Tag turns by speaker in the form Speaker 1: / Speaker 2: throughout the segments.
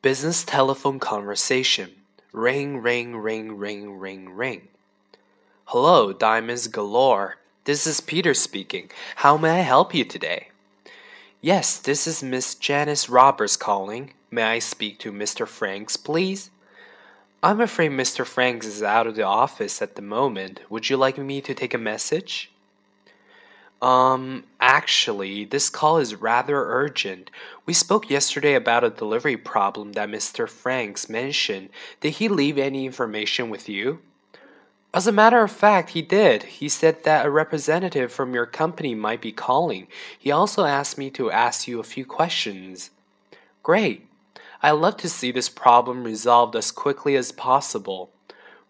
Speaker 1: Business telephone conversation. Ring, ring, ring, ring, ring, ring. Hello, diamonds galore. This is Peter speaking. How may I help you today? Yes, this is Miss Janice Roberts calling. May I speak to Mr. Franks, please? I'm afraid Mr. Franks is out of the office at the moment. Would you like me to take a message? Um, actually, this call is rather urgent. We spoke yesterday about a delivery problem that Mr. Franks mentioned. Did he leave any information with you? As a matter of fact, he did. He said that a representative from your company might be calling. He also asked me to ask you a few questions. Great. I'd love to see this problem resolved as quickly as possible.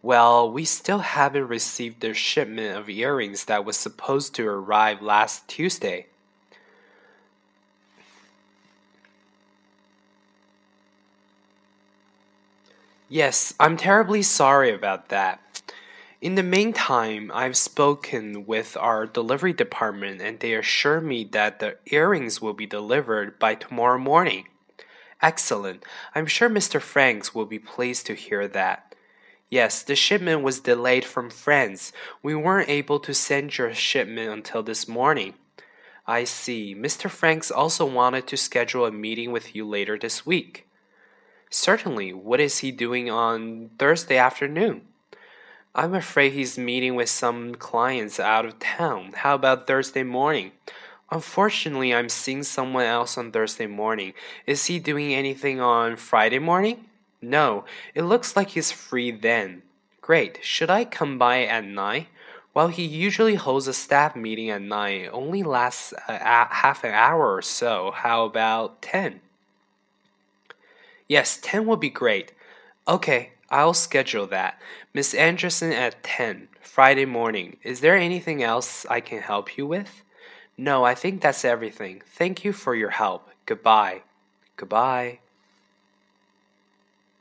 Speaker 1: Well, we still haven't received the shipment of earrings that was supposed to arrive last Tuesday. Yes, I'm terribly sorry about that. In the meantime, I've spoken with our delivery department and they assure me that the earrings will be delivered by tomorrow morning. Excellent. I'm sure Mr. Franks will be pleased to hear that. Yes, the shipment was delayed from France. We weren't able to send your shipment until this morning. I see. Mr. Franks also wanted to schedule a meeting with you later this week. Certainly. What is he doing on Thursday afternoon? I'm afraid he's meeting with some clients out of town. How about Thursday morning? Unfortunately, I'm seeing someone else on Thursday morning. Is he doing anything on Friday morning? No, it looks like he's free then. Great. Should I come by at 9? Well, he usually holds a staff meeting at 9. Only lasts a, a, half an hour or so. How about 10? Yes, 10 would be great. Okay, I'll schedule that. Miss Anderson at 10, Friday morning. Is there anything else I can help you with? No, I think that's everything. Thank you for your help. Goodbye. Goodbye.